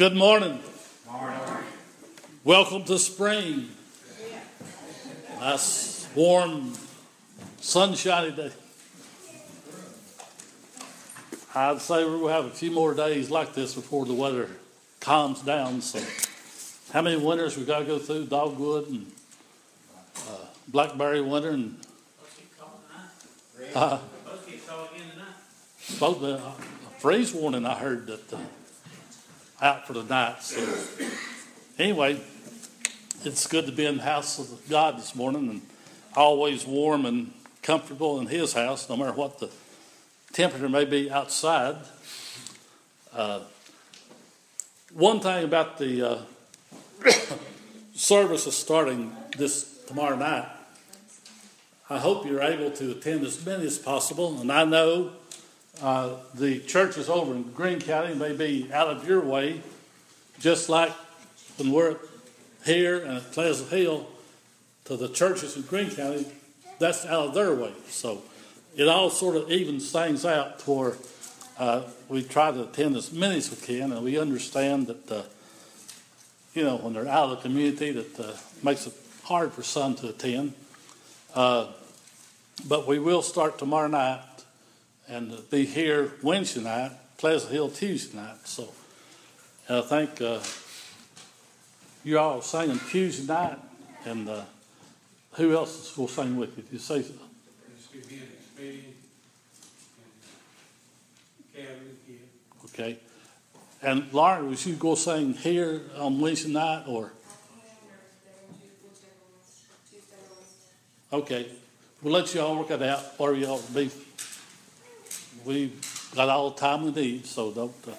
Good morning. morning. Welcome to spring. Nice, warm, sunshiny day. I'd say we'll have a few more days like this before the weather calms down. So, how many winters we got to go through? Dogwood and uh, blackberry winter and. Uh, supposed to, uh, a freeze warning I heard that. Uh, out for the night. So, anyway, it's good to be in the house of God this morning and always warm and comfortable in His house, no matter what the temperature may be outside. Uh, one thing about the uh, service is starting this tomorrow night. I hope you're able to attend as many as possible. And I know uh, the churches over in Greene County may be out of your way, just like when we're here and at Pleasant Hill to the churches in Greene County, that's out of their way. So it all sort of evens things out for uh, we try to attend as many as we can, and we understand that, uh, you know, when they're out of the community, that uh, makes it hard for some to attend. Uh, but we will start tomorrow night and be here Wednesday night, Pleasant Hill Tuesday night. So and I think uh, you all are singing Tuesday night, and uh, who else will sing with you? Did you say It's gonna be an expedient. and Calvin, yeah. okay? And Lauren, was you go sing here on Wednesday night, or okay? We'll let you all work it out, whatever y'all be. We got all the time we need, so don't uh,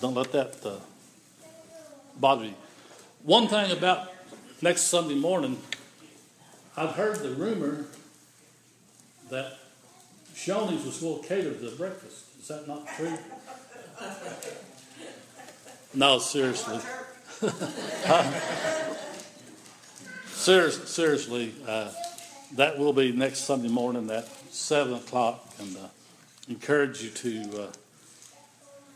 don't let that uh, bother you. One thing about next Sunday morning, I've heard the rumor that Shoney's was going to cater the breakfast. Is that not true? No, seriously. Serious, seriously, uh, that will be next Sunday morning at seven o'clock, and uh, encourage you to uh,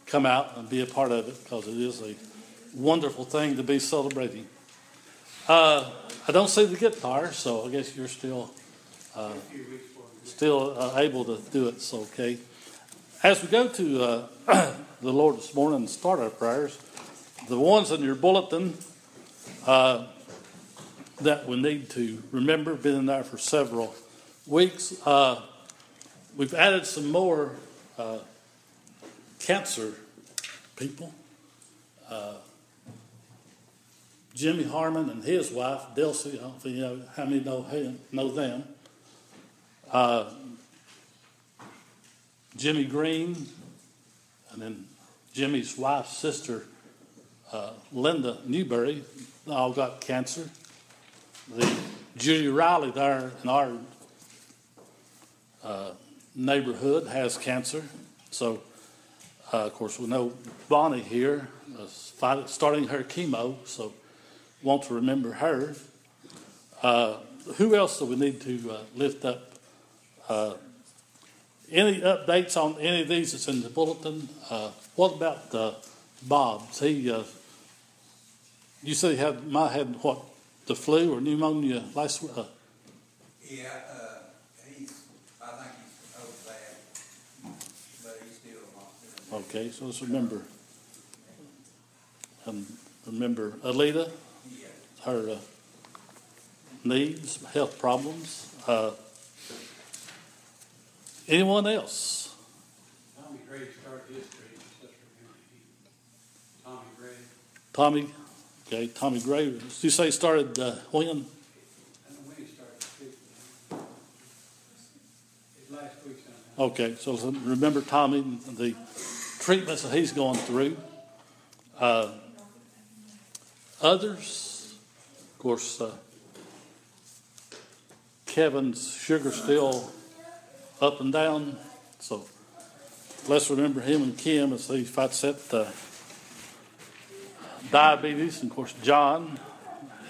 come out and be a part of it because it is a wonderful thing to be celebrating. Uh, I don't see the guitar, so I guess you're still me. still uh, able to do it. So okay. As we go to uh, the Lord this morning and start our prayers, the ones in your bulletin uh, that we need to remember, been in there for several weeks. We've added some more uh, cancer people. Uh, Jimmy Harmon and his wife, Delcy, I don't if you know how many know, him, know them. Uh, Jimmy Green, and then Jimmy's wife's sister, uh, Linda Newberry, all got cancer. The Judy Riley there in our uh, neighborhood has cancer. So, uh, of course, we know Bonnie here is fight- starting her chemo, so want to remember her. Uh, who else do we need to uh, lift up? Uh, any updates on any of these that's in the bulletin? Uh, what about uh, Bob's? He, uh, you said he had, might had what, the flu or pneumonia last week? Uh, Yeah, uh, he's, I think he's over that, but he's still not doing okay, so let's remember. And remember Alita, her uh, needs, health problems. Uh, anyone else? Tommy Gray started his trade, just remember he, Tommy Gray, Tommy, okay, Tommy Gray. Did you say started uh, when? I don't know when he started. His last week. Okay, so remember Tommy, the treatments that he's going through. Uh, others, of course, uh, Kevin's sugar still up and down, so let's remember him and Kim as they fight that uh, diabetes. And of course, John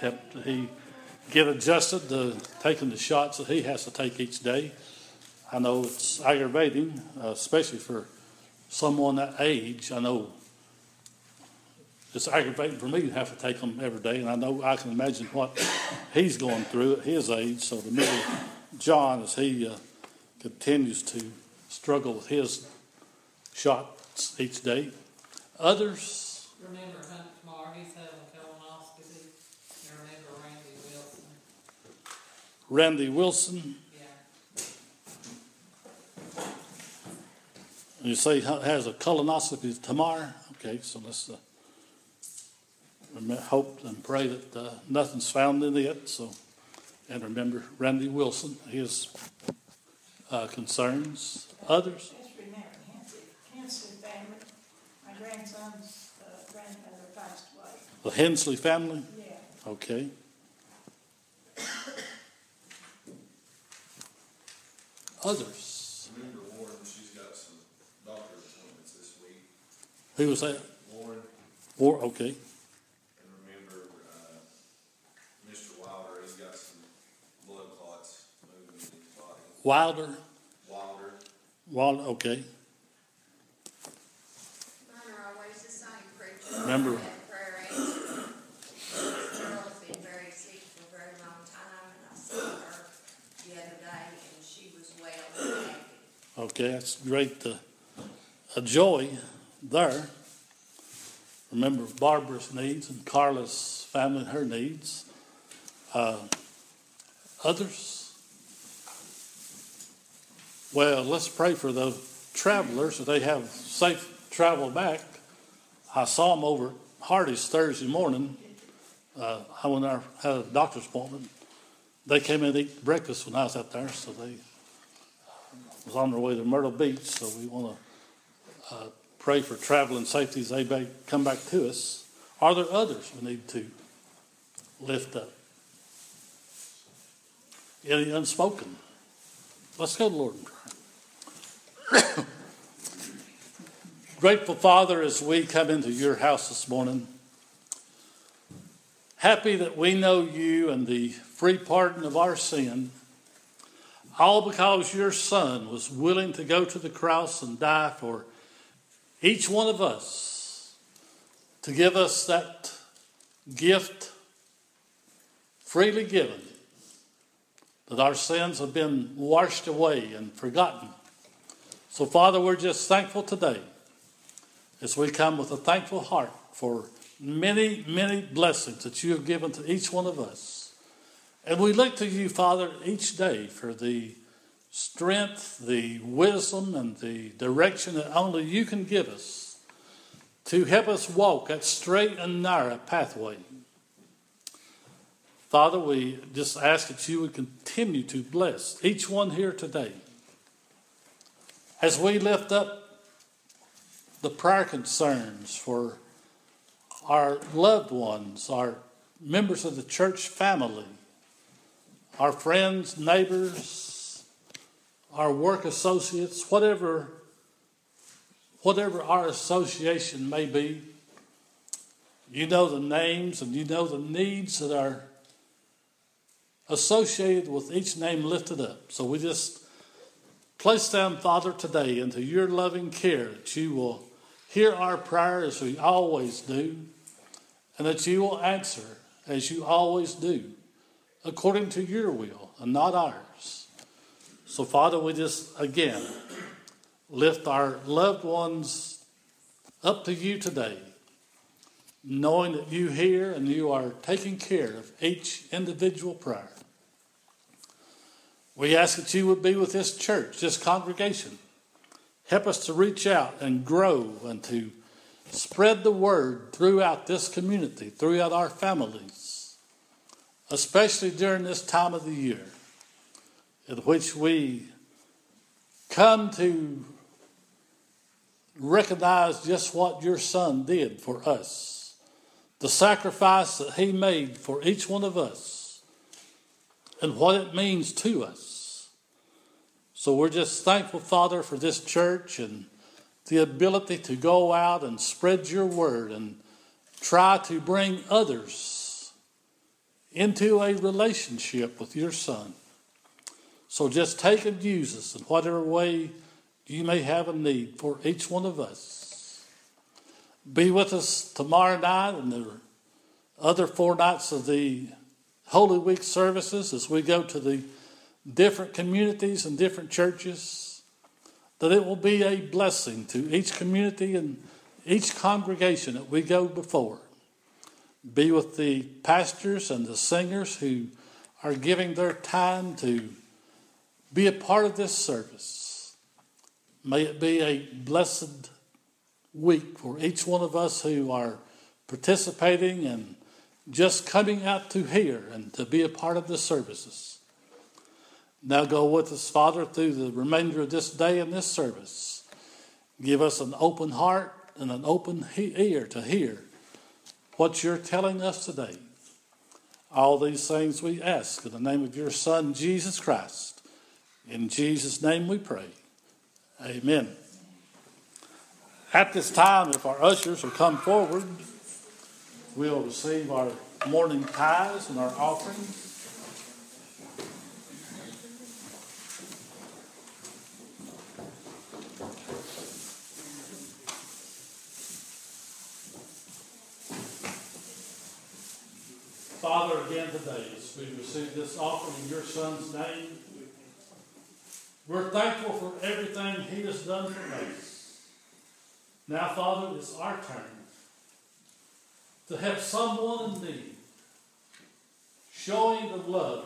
helped he get adjusted to taking the shots that he has to take each day. I know it's aggravating, uh, especially for someone that age. I know it's aggravating for me to have to take them every day, and I know I can imagine what he's going through at his age. So to remember John as he uh, continues to struggle with his shots each day. Others, Remember Hunt tomorrow, he's having colonoscopy, remember Randy Wilson, Randy Wilson, you say has a colonoscopy tomorrow. Okay, so let's uh, hope and pray that uh, nothing's found in it. So, and remember Randy Wilson, his uh, concerns. Others, Just remember Hensley, Hensley family. My grandson's uh, grandmother passed away. the Hensley family. Yeah, Okay. Others. Remember Lauren, she's got some doctor appointments this week. Who was that? Lauren, Or, okay. and remember, uh, Mr. Wilder, he's got some blood clots moving in his body. Wilder. Wilder, Wilder, okay. Mine are always the same, preacher. Remember- And prayer answered. This girl has been very sick for a very long time, and I saw her the other day, and she was well and happy. Okay, that's great. Uh, a joy there. Remember Barbara's needs and Carla's family and her needs. Uh, others? Well, let's pray for the travelers that they have safe travel back. I saw them over Hardee's Thursday morning. Uh, I went there, had a doctor's appointment. They came in to eat breakfast when I was out there, so they was on their way to Myrtle Beach, so we want to uh, pray for travel and safety as they may come back to us. Are there others we need to lift up? Any unspoken? Let's go to Lord. Grateful Father, as we come into your house this morning, happy that we know you and the free pardon of our sin all because your son was willing to go to the cross and die for each one of us to give us that gift freely given that our sins have been washed away and forgotten. So, Father, we're just thankful today as we come with a thankful heart for many, many blessings that you have given to each one of us. And we look to you, Father, each day for the strength, the wisdom, and the direction that only you can give us to help us walk that straight and narrow pathway. Father, we just ask that you would continue to bless each one here today. As we lift up the prayer concerns for our loved ones, our members of the church family, our friends, neighbors, our work associates, whatever, whatever our association may be, you know the names and you know the needs that are associated with each name lifted up. So we just place them, Father, today into your loving care that you will hear our prayer as we always do, and that you will answer as you always do, according to your will and not ours. So, Father, we just again lift our loved ones up to you today, knowing that you hear and you are taking care of each individual prayer. We ask that you would be with this church, this congregation. Help us to reach out and grow and to spread the word throughout this community, throughout our families, especially during this time of the year in which we come to recognize just what your son did for us, the sacrifice that he made for each one of us, and what it means to us. So we're just thankful, Father, for this church and the ability to go out and spread your word and try to bring others into a relationship with your son. So just take and use us in whatever way you may have a need for each one of us. Be with us tomorrow night and the other four nights of the Holy Week services as we go to the different communities and different churches. That it will be a blessing to each community and each congregation that we go before. Be with the pastors and the singers who are giving their time to be a part of this service. May it be a blessed week for each one of us who are participating and just coming out to hear and to be a part of the services. Now go with us, Father, through the remainder of this day and this service. Give us an open heart and an open he- ear to hear what you're telling us today. All these things we ask in the name of your Son, Jesus Christ. In Jesus' name we pray. Amen. At this time, if our ushers will come forward, we'll receive our morning tithes and our offering. Father, again today, as we receive this offering in your Son's name, we're thankful for everything he has done for us. Now, Father, it's our turn to have someone in need showing the love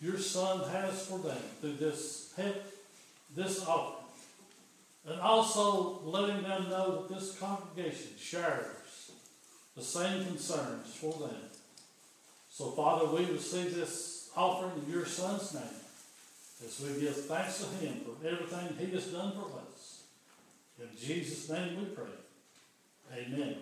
your Son has for them through this help, this offering. And also letting them know that this congregation shares the same concerns for them. So, Father, we receive this offering in your Son's name as we give thanks to him for everything he has done for us. In Jesus' name we pray. Amen.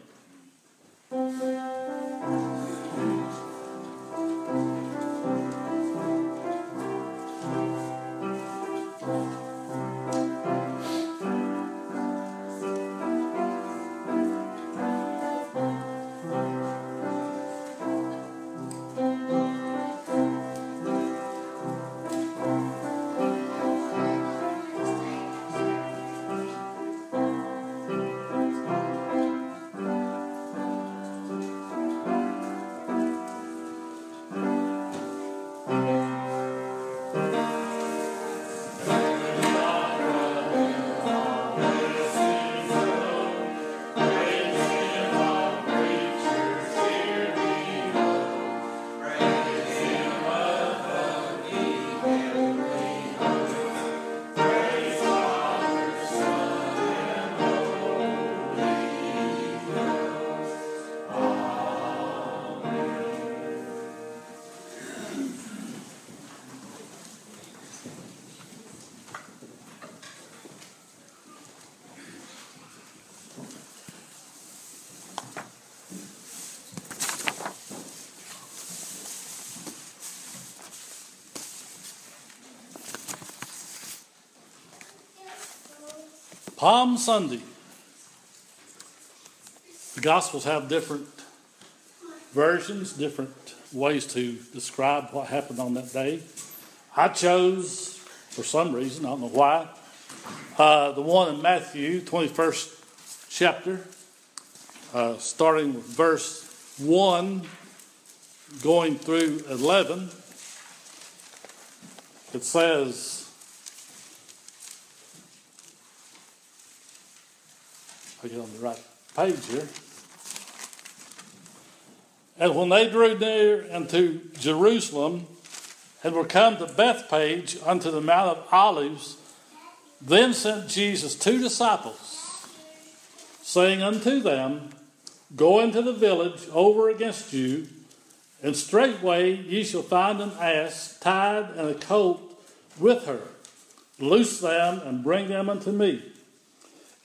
Palm Sunday. The Gospels have different versions, different ways to describe what happened on that day. I chose, for some reason, I don't know why, uh, the one in Matthew, 21st chapter, uh, starting with verse 1, going through 11. It says, I get on the right page here. And when they drew near unto Jerusalem and were come to Bethphage unto the Mount of Olives, then sent Jesus two disciples, saying unto them, Go into the village over against you, and straightway ye shall find an ass tied and a colt with her. Loose them and bring them unto me.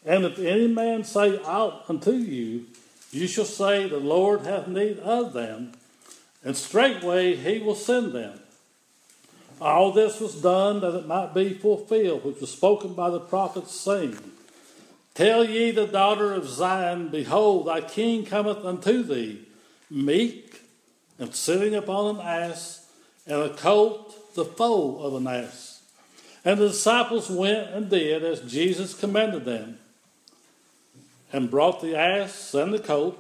And if any man say aught unto you, you shall say, The Lord hath need of them, and straightway he will send them. All this was done that it might be fulfilled, which was spoken by the prophets, saying, Tell ye the daughter of Zion, Behold, thy king cometh unto thee, meek, and sitting upon an ass, and a colt, the foal of an ass. And the disciples went and did as Jesus commanded them and brought the ass and the colt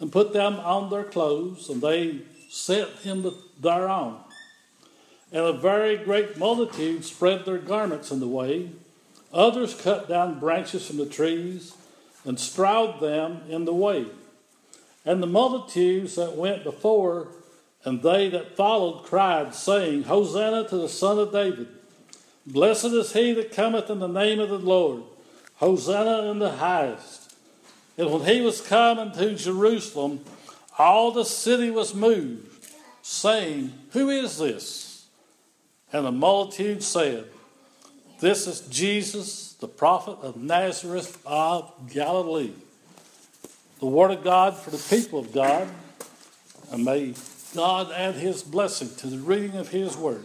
and put them on their clothes, and they set him thereon. And a very great multitude spread their garments in the way. Others cut down branches from the trees and strawed them in the way. And the multitudes that went before and they that followed cried, saying, Hosanna to the Son of David! Blessed is he that cometh in the name of the Lord! Hosanna in the highest! And when he was coming to Jerusalem, all the city was moved, saying, Who is this? And the multitude said, This is Jesus, the prophet of Nazareth of Galilee. The word of God for the people of God. And may God add his blessing to the reading of his word.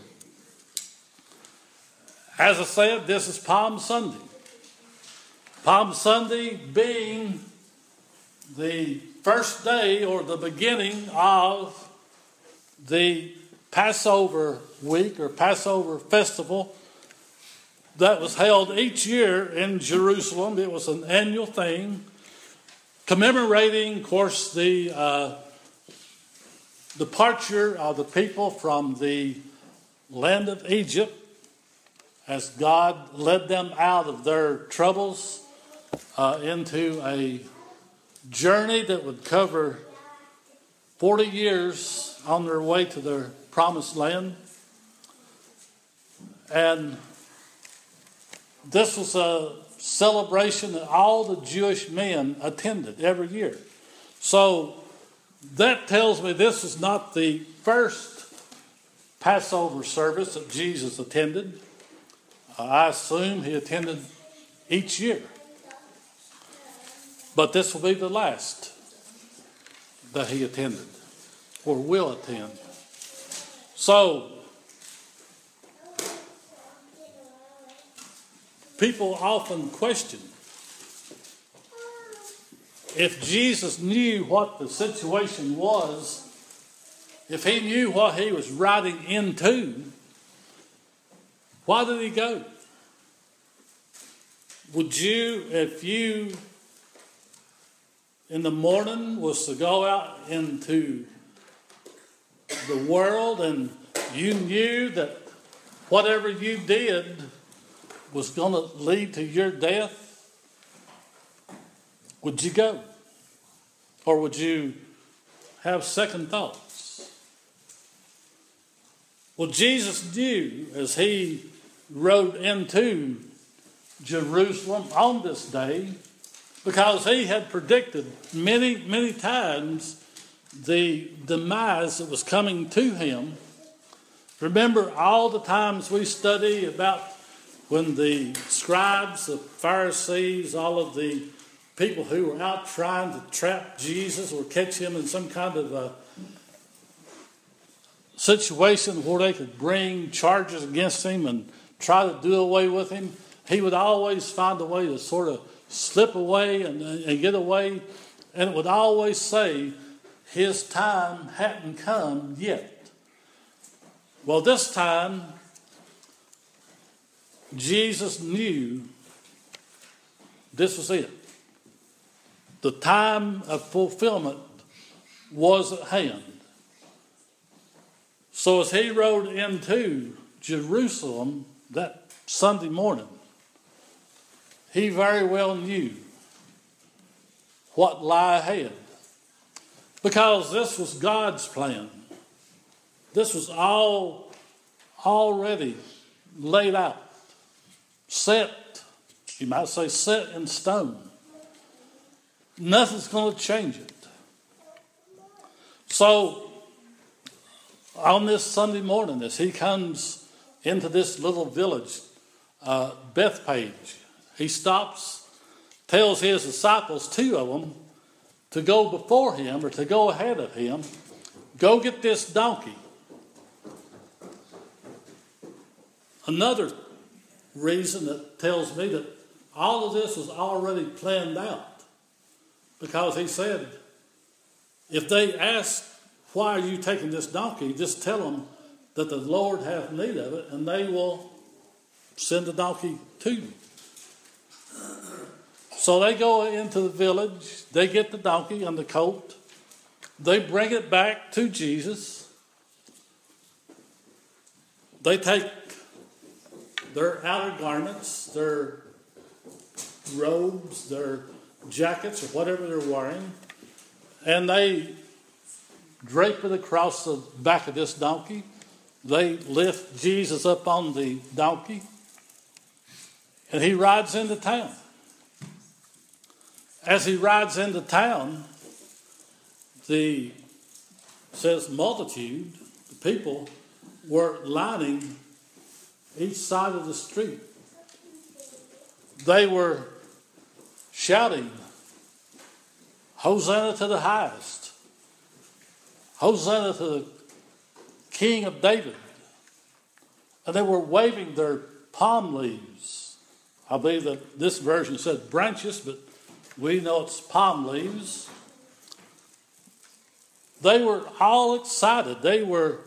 As I said, this is Palm Sunday. Palm Sunday being the first day or the beginning of the Passover week or Passover festival that was held each year in Jerusalem. It was an annual thing commemorating, of course, the uh, departure of the people from the land of Egypt as God led them out of their troubles uh, into a journey that would cover 40 years on their way to their promised land. And this was a celebration that all the Jewish men attended every year. So that tells me this is not the first Passover service that Jesus attended. I assume he attended each year. But this will be the last that he attended or will attend. So, people often question if Jesus knew what the situation was, if he knew what he was riding into, why did he go? Would you, if you in the morning was to go out into the world and you knew that whatever you did was going to lead to your death, would you go? Or would you have second thoughts? Well, Jesus knew as he rode into Jerusalem on this day because he had predicted many, many times the demise that was coming to him. Remember all the times we study about when the scribes, the Pharisees, all of the people who were out trying to trap Jesus or catch him in some kind of a situation where they could bring charges against him and try to do away with him, he would always find a way to sort of slip away and, and get away. And it would always say, his time hadn't come yet. Well, this time, Jesus knew this was it. The time of fulfillment was at hand. So as he rode into Jerusalem that Sunday morning, he very well knew what lie ahead. Because this was God's plan. This was all already laid out, set, you might say, set in stone. Nothing's going to change it. So, on this Sunday morning, as he comes into this little village, uh, Bethphage, he stops, tells his disciples, two of them, to go before him or to go ahead of him. Go get this donkey. Another reason that tells me that all of this was already planned out. Because he said, if they ask, why are you taking this donkey? Just tell them that the Lord hath need of it, and they will send the donkey to you. So they go into the village, they get the donkey and the colt, they bring it back to Jesus. They take their outer garments, their robes, their jackets, or whatever they're wearing, and they drape it across the back of this donkey. They lift Jesus up on the donkey, and he rides into town as he rides into town, the says multitude, the people were lining each side of the street. They were shouting, Hosanna to the highest. Hosanna to the king of David. And they were waving their palm leaves. I believe that this version said branches, but we know it's palm leaves. They were all excited. They were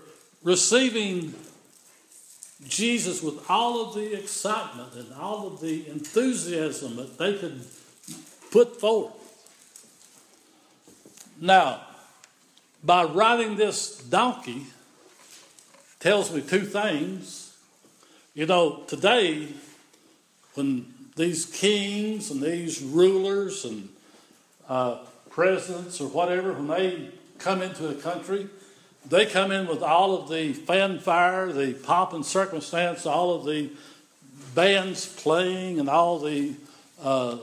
receiving Jesus with all of the excitement and all of the enthusiasm that they could put forth. Now, by riding this donkey, tells me two things. You know, today, when these kings and these rulers and uh, presidents or whatever, when they come into a country, they come in with all of the fanfare, the pomp and circumstance, all of the bands playing, and all the uh,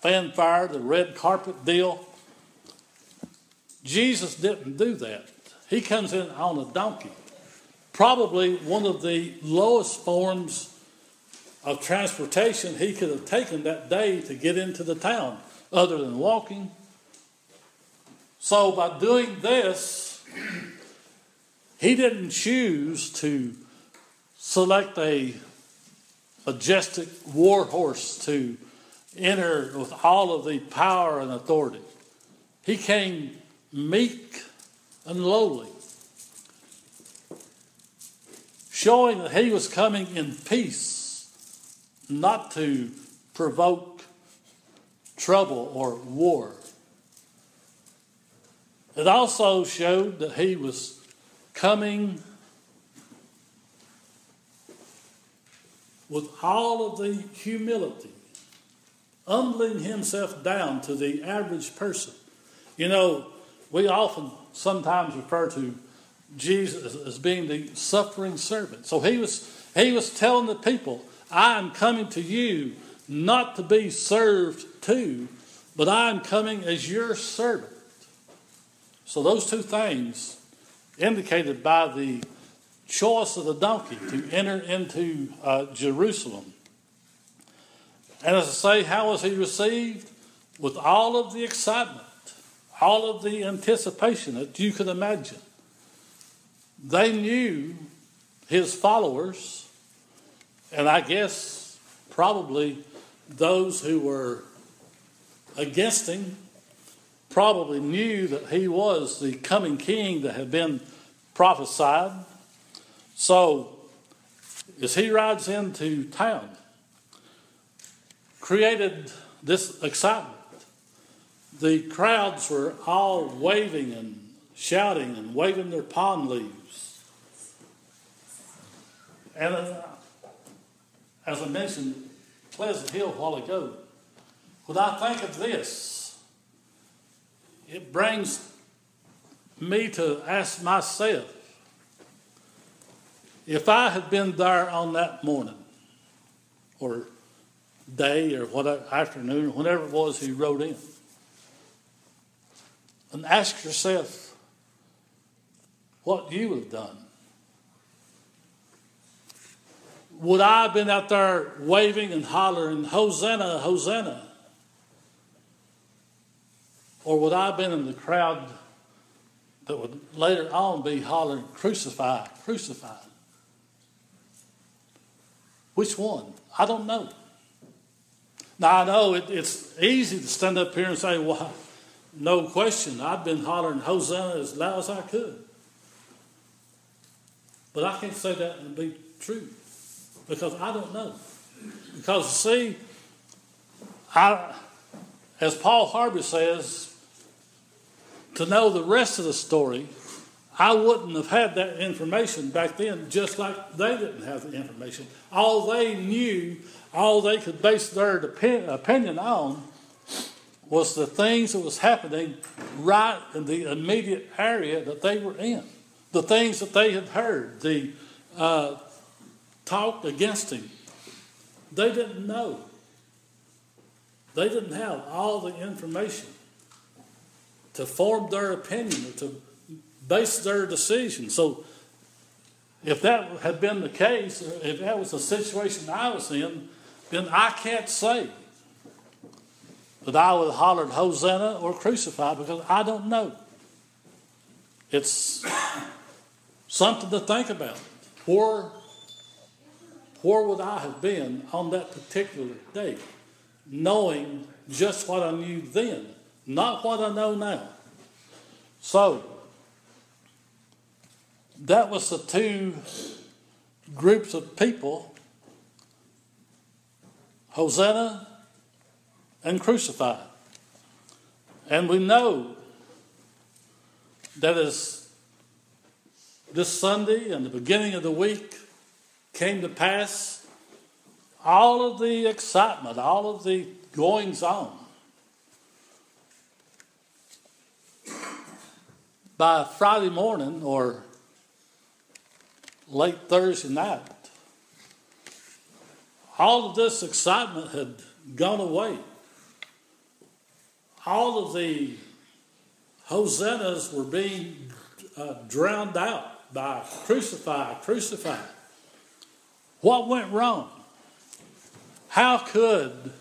fanfare, the red carpet deal. Jesus didn't do that. He comes in on a donkey, probably one of the lowest forms of transportation he could have taken that day to get into the town, other than walking. So, by doing this, he didn't choose to select a majestic war horse to enter with all of the power and authority. He came meek and lowly, showing that he was coming in peace, not to provoke trouble or war. It also showed that he was coming with all of the humility, humbling himself down to the average person. You know, we often sometimes refer to Jesus as being the suffering servant. So he was he was telling the people, I am coming to you not to be served to, but I am coming as your servant. So those two things indicated by the choice of the donkey to enter into uh, Jerusalem. And as I say, how was he received? With all of the excitement, all of the anticipation that you could imagine. They knew his followers, and I guess probably those who were against him probably knew that he was the coming king that had been prophesied. So, as he rides into town, created this excitement. The crowds were all waving and shouting and waving their palm leaves. And uh, as I mentioned, Pleasant Hill a while ago, when I think of this, it brings me to ask myself if I had been there on that morning or day or whatever afternoon whenever it was he rode in, and ask yourself what you would have done. Would I have been out there waving and hollering, Hosanna, Hosanna? Or would I have been in the crowd that would later on be hollering, Crucify, crucify? Which one? I don't know. Now, I know it, it's easy to stand up here and say, well, no question, I've been hollering Hosanna as loud as I could. But I can't say that and be true because I don't know. Because, see, I, as Paul Harvey says, to know the rest of the story, I wouldn't have had that information back then, just like they didn't have the information. All they knew, all they could base their opinion on, was the things that was happening right in the immediate area that they were in, the things that they had heard, the uh, talk against him. They didn't know. They didn't have all the information to form their opinion or to base their decision. So, if that had been the case, if that was the situation I was in, then I can't say that I would have hollered Hosanna or crucified because I don't know. It's Something to think about. Where, where would I have been on that particular day, knowing just what I knew then, not what I know now? So, that was the two groups of people Hosanna and crucified. And we know that as this Sunday and the beginning of the week came to pass, all of the excitement, all of the goings on, by Friday morning or late Thursday night, all of this excitement had gone away. All of the hosannas were being uh, drowned out by crucify, crucify. What went wrong? How could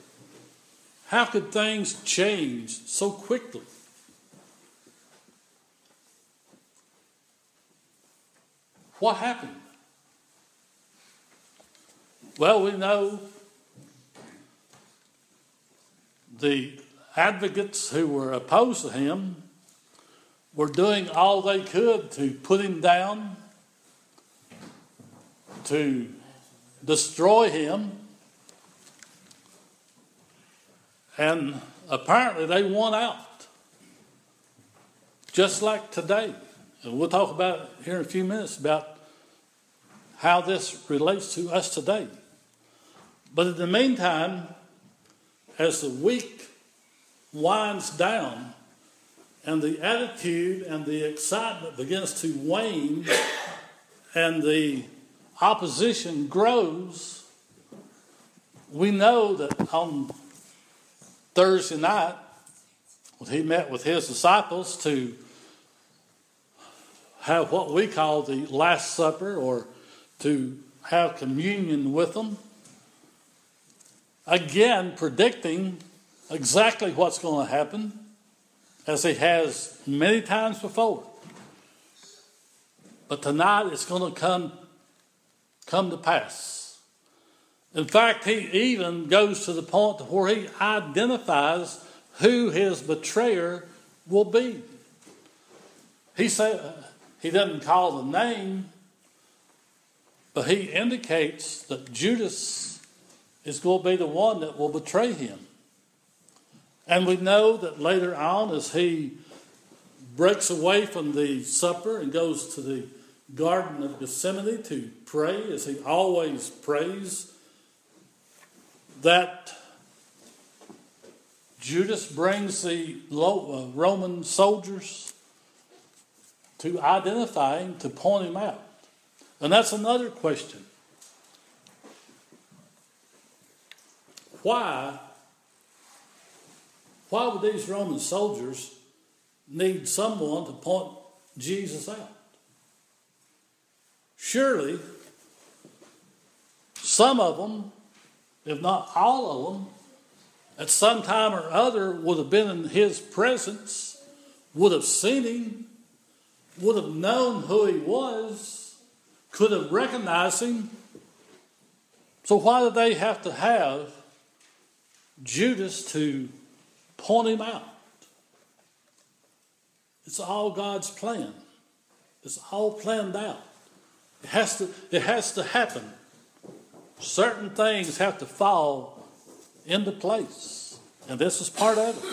how could things change so quickly? What happened? Well, we know the advocates who were opposed to him were doing all they could to put him down, to destroy him, and apparently they won out. Just like today. And we'll talk about here in a few minutes about how this relates to us today. But in the meantime, as the week winds down and the attitude and the excitement begins to wane and the opposition grows, we know that on Thursday night, when he met with his disciples to have what we call the Last Supper or to have communion with them. Again, predicting exactly what's going to happen, as he has many times before. But tonight it's going to come, come to pass. In fact, he even goes to the point where he identifies who his betrayer will be. He said he doesn't call the name, but he indicates that Judas is going to be the one that will betray him. And we know that later on, as he breaks away from the supper and goes to the Garden of Gethsemane to pray, as he always prays, that Judas brings the uh, Roman soldiers to identify him, to point him out. And that's another question. Why, why would these Roman soldiers need someone to point Jesus out? Surely, some of them, if not all of them, at some time or other would have been in his presence, would have seen him, would have known who he was, could have recognized him. So, why did they have to have Judas to point him out? It's all God's plan. It's all planned out. It has to, it has to happen. Certain things have to fall into place. And this is part of it.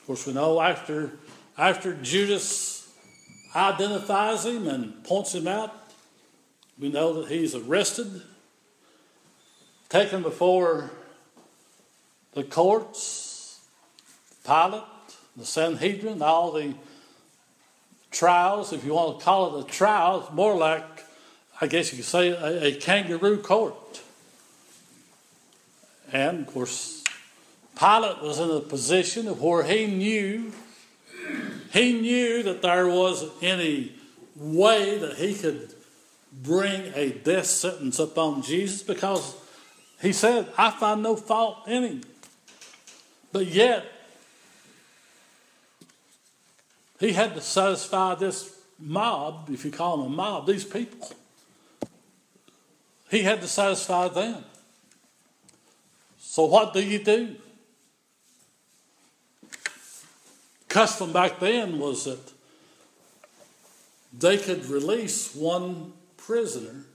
Of course, we know after after Judas identifies him and points him out, we know that he's arrested, taken before the courts, Pilate, the Sanhedrin, all the trials, if you want to call it a trial, it's more like, I guess you could say, a, a kangaroo court. And of course, Pilate was in a position of where he knew he knew that there wasn't any way that he could bring a death sentence upon Jesus because he said, I find no fault in him. But yet, he had to satisfy this mob, if you call them a mob, these people. He had to satisfy them. So what do you do? Custom back then was that they could release one prisoner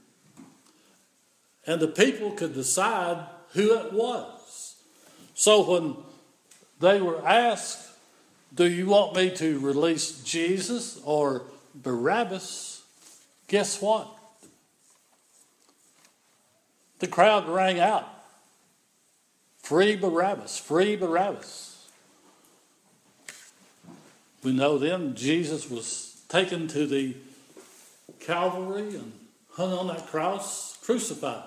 and the people could decide who it was. So when they were asked, Do you want me to release Jesus or Barabbas? Guess what? The crowd rang out Free Barabbas, free Barabbas. We know then Jesus was taken to the Calvary and hung on that cross, crucified.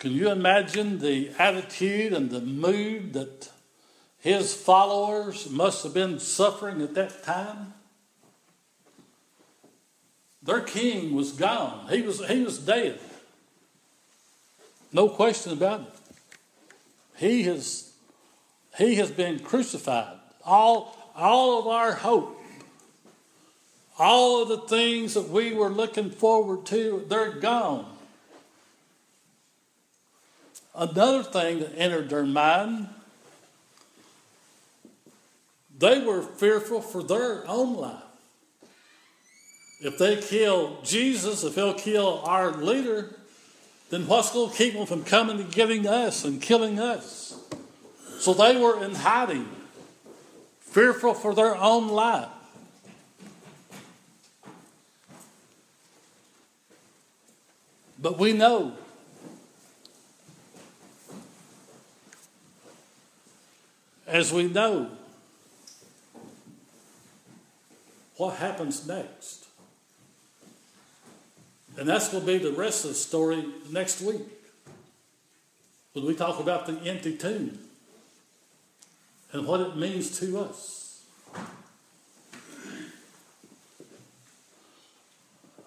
Can you imagine the attitude and the mood that his followers must have been suffering at that time? Their king was gone. He was, he was dead. No question about it. He has, he has been crucified. All, all of our hope, all of the things that we were looking forward to, they're gone. Another thing that entered their mind, they were fearful for their own life. If they kill Jesus, if they'll kill our leader, then what's going to keep them from coming and getting us and killing us? So they were in hiding, fearful for their own life. But we know as we know what happens next. And that's going to be the rest of the story next week. When we talk about the empty tomb and what it means to us.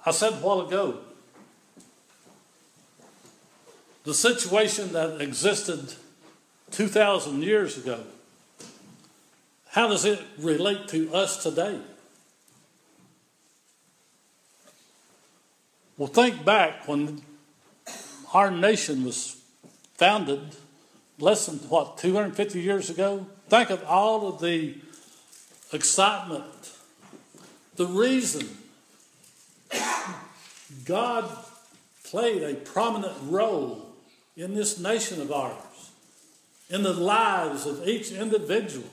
I said a while ago, the situation that existed 2,000 years ago, how does it relate to us today? Well, think back when our nation was founded less than what, 250 years ago? Think of all of the excitement, the reason God played a prominent role in this nation of ours, in the lives of each individual.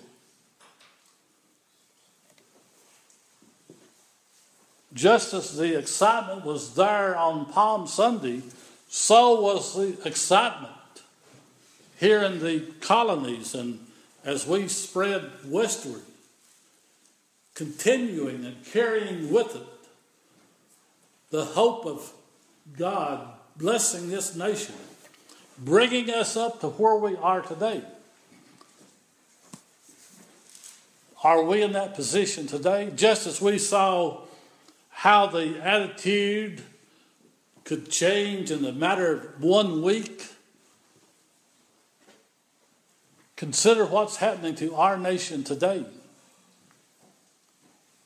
Just as the excitement was there on Palm Sunday, so was the excitement here in the colonies and as we spread westward, continuing and carrying with it the hope of God blessing this nation, bringing us up to where we are today. Are we in that position today? Just as we saw how the attitude could change in the matter of one week. Consider what's happening to our nation today.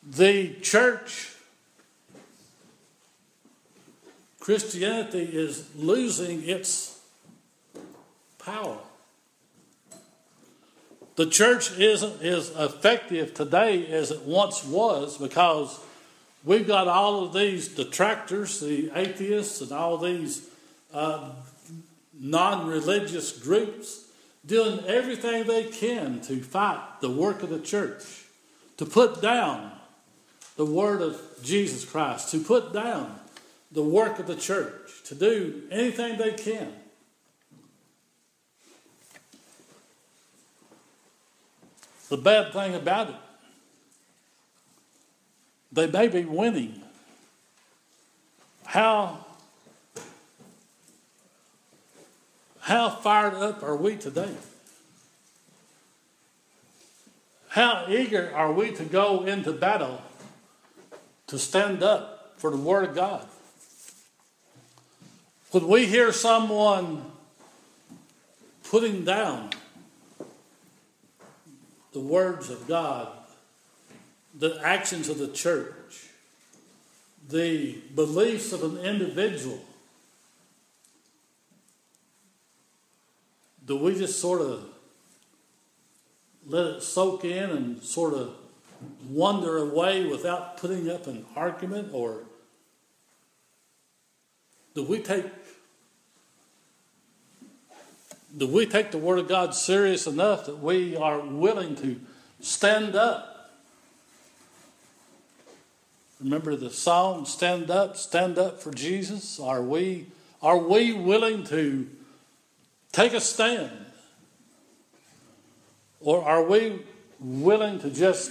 The church, Christianity, is losing its power. The church isn't as effective today as it once was because We've got all of these detractors, the atheists, and all these uh, non religious groups doing everything they can to fight the work of the church, to put down the word of Jesus Christ, to put down the work of the church, to do anything they can. The bad thing about it they may be winning. How, how fired up are we today? How eager are we to go into battle to stand up for the Word of God? When we hear someone putting down the words of God, the actions of the church, the beliefs of an individual, do we just sort of let it soak in and sort of wander away without putting up an argument or do we take do we take the word of God serious enough that we are willing to stand up? Remember the song stand up, stand up for Jesus? Are we are we willing to take a stand? Or are we willing to just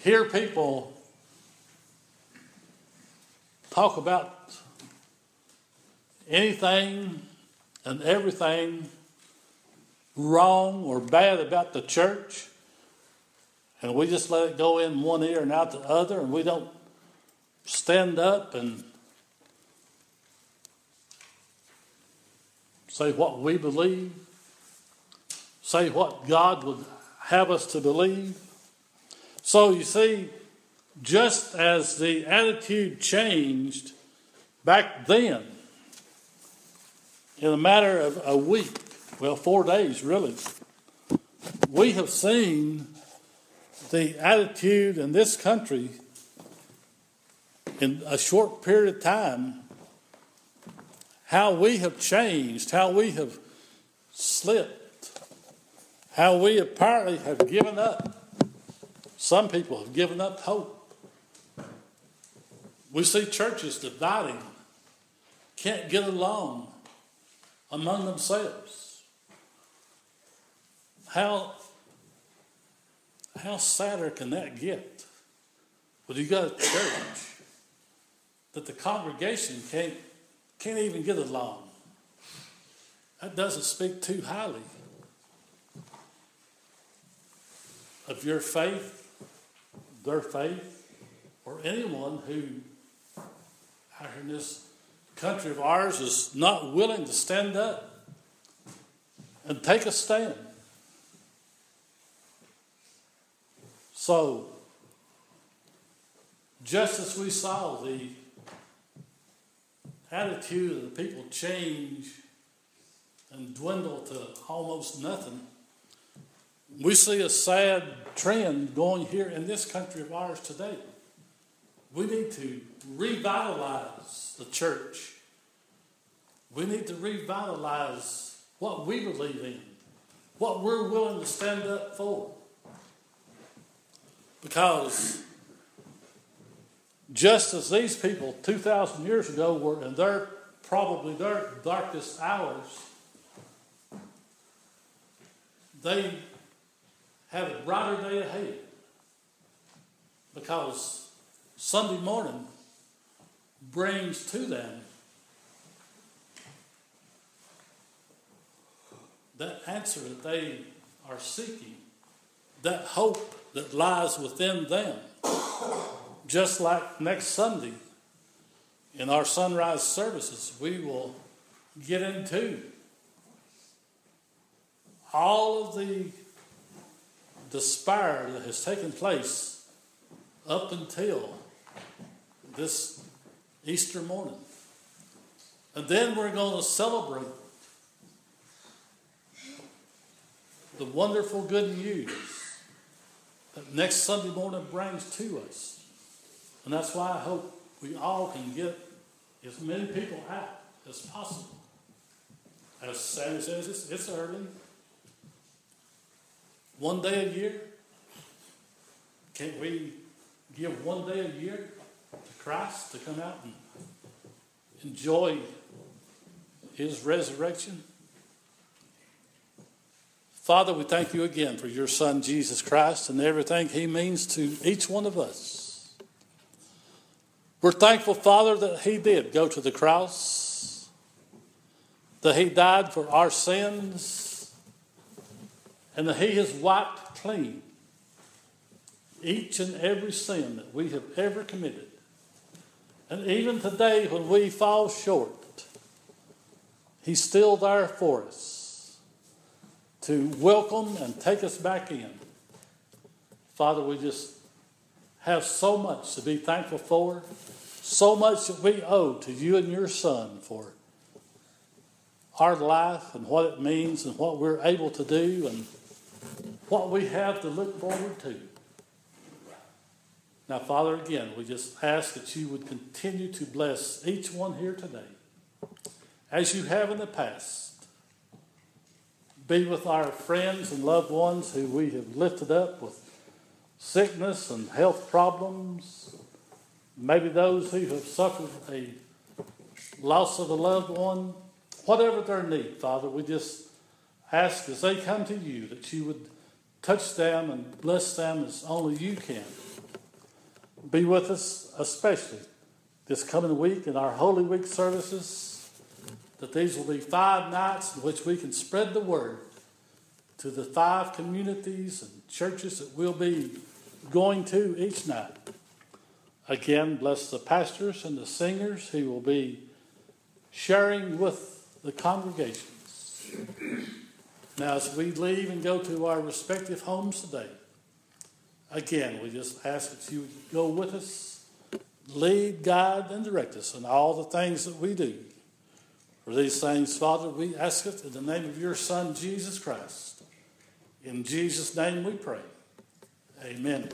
hear people talk about anything and everything wrong or bad about the church, and we just let it go in one ear and out the other, and we don't stand up and say what we believe, say what God would have us to believe. So you see, just as the attitude changed back then, in a matter of a week, well, four days really, we have seen the attitude in this country in a short period of time, how we have changed, how we have slipped, how we apparently have given up. Some people have given up hope. We see churches dividing, can't get along among themselves. How, how sadder can that get? Well, you got a church that the congregation can't, can't even get along. That doesn't speak too highly of your faith, their faith, or anyone who out in this country of ours is not willing to stand up and take a stand. So, just as we saw the attitude of the people change and dwindle to almost nothing, we see a sad trend going here in this country of ours today. We need to revitalize the church. We need to revitalize what we believe in, what we're willing to stand up for. Because just as these people 2,000 years ago were in their probably their darkest hours, they have a brighter day ahead. Because Sunday morning brings to them that answer that they are seeking, that hope that lies within them. Just like next Sunday in our sunrise services, we will get into all of the despair that has taken place up until this Easter morning. And then we're going to celebrate the wonderful good news that next Sunday morning brings to us. And that's why I hope we all can get as many people out as possible. As Sammy says, it's, it's early. One day a year. Can't we give one day a year to Christ to come out and enjoy his resurrection? Father, we thank you again for your Son, Jesus Christ, and everything he means to each one of us. We're thankful, Father, that he did go to the cross, that he died for our sins, and that he has wiped clean each and every sin that we have ever committed. And even today, when we fall short, he's still there for us to welcome and take us back in. Father, we just have so much to be thankful for, so much that we owe to you and your Son for our life and what it means and what we're able to do and what we have to look forward to. Now, Father, again, we just ask that you would continue to bless each one here today, as you have in the past. Be with our friends and loved ones who we have lifted up with sickness and health problems. Maybe those who have suffered a loss of a loved one. Whatever their need, Father, we just ask as they come to you that you would touch them and bless them as only you can. Be with us, especially this coming week in our Holy Week services, that these will be five nights in which we can spread the word to the five communities and churches that we'll be going to each night. Again, bless the pastors and the singers who will be sharing with the congregations. Now, as we leave and go to our respective homes today, again, we just ask that you go with us, lead, guide, and direct us in all the things that we do. For these things, Father, we ask it in the name of your Son, Jesus Christ. In Jesus' name we pray. Amen.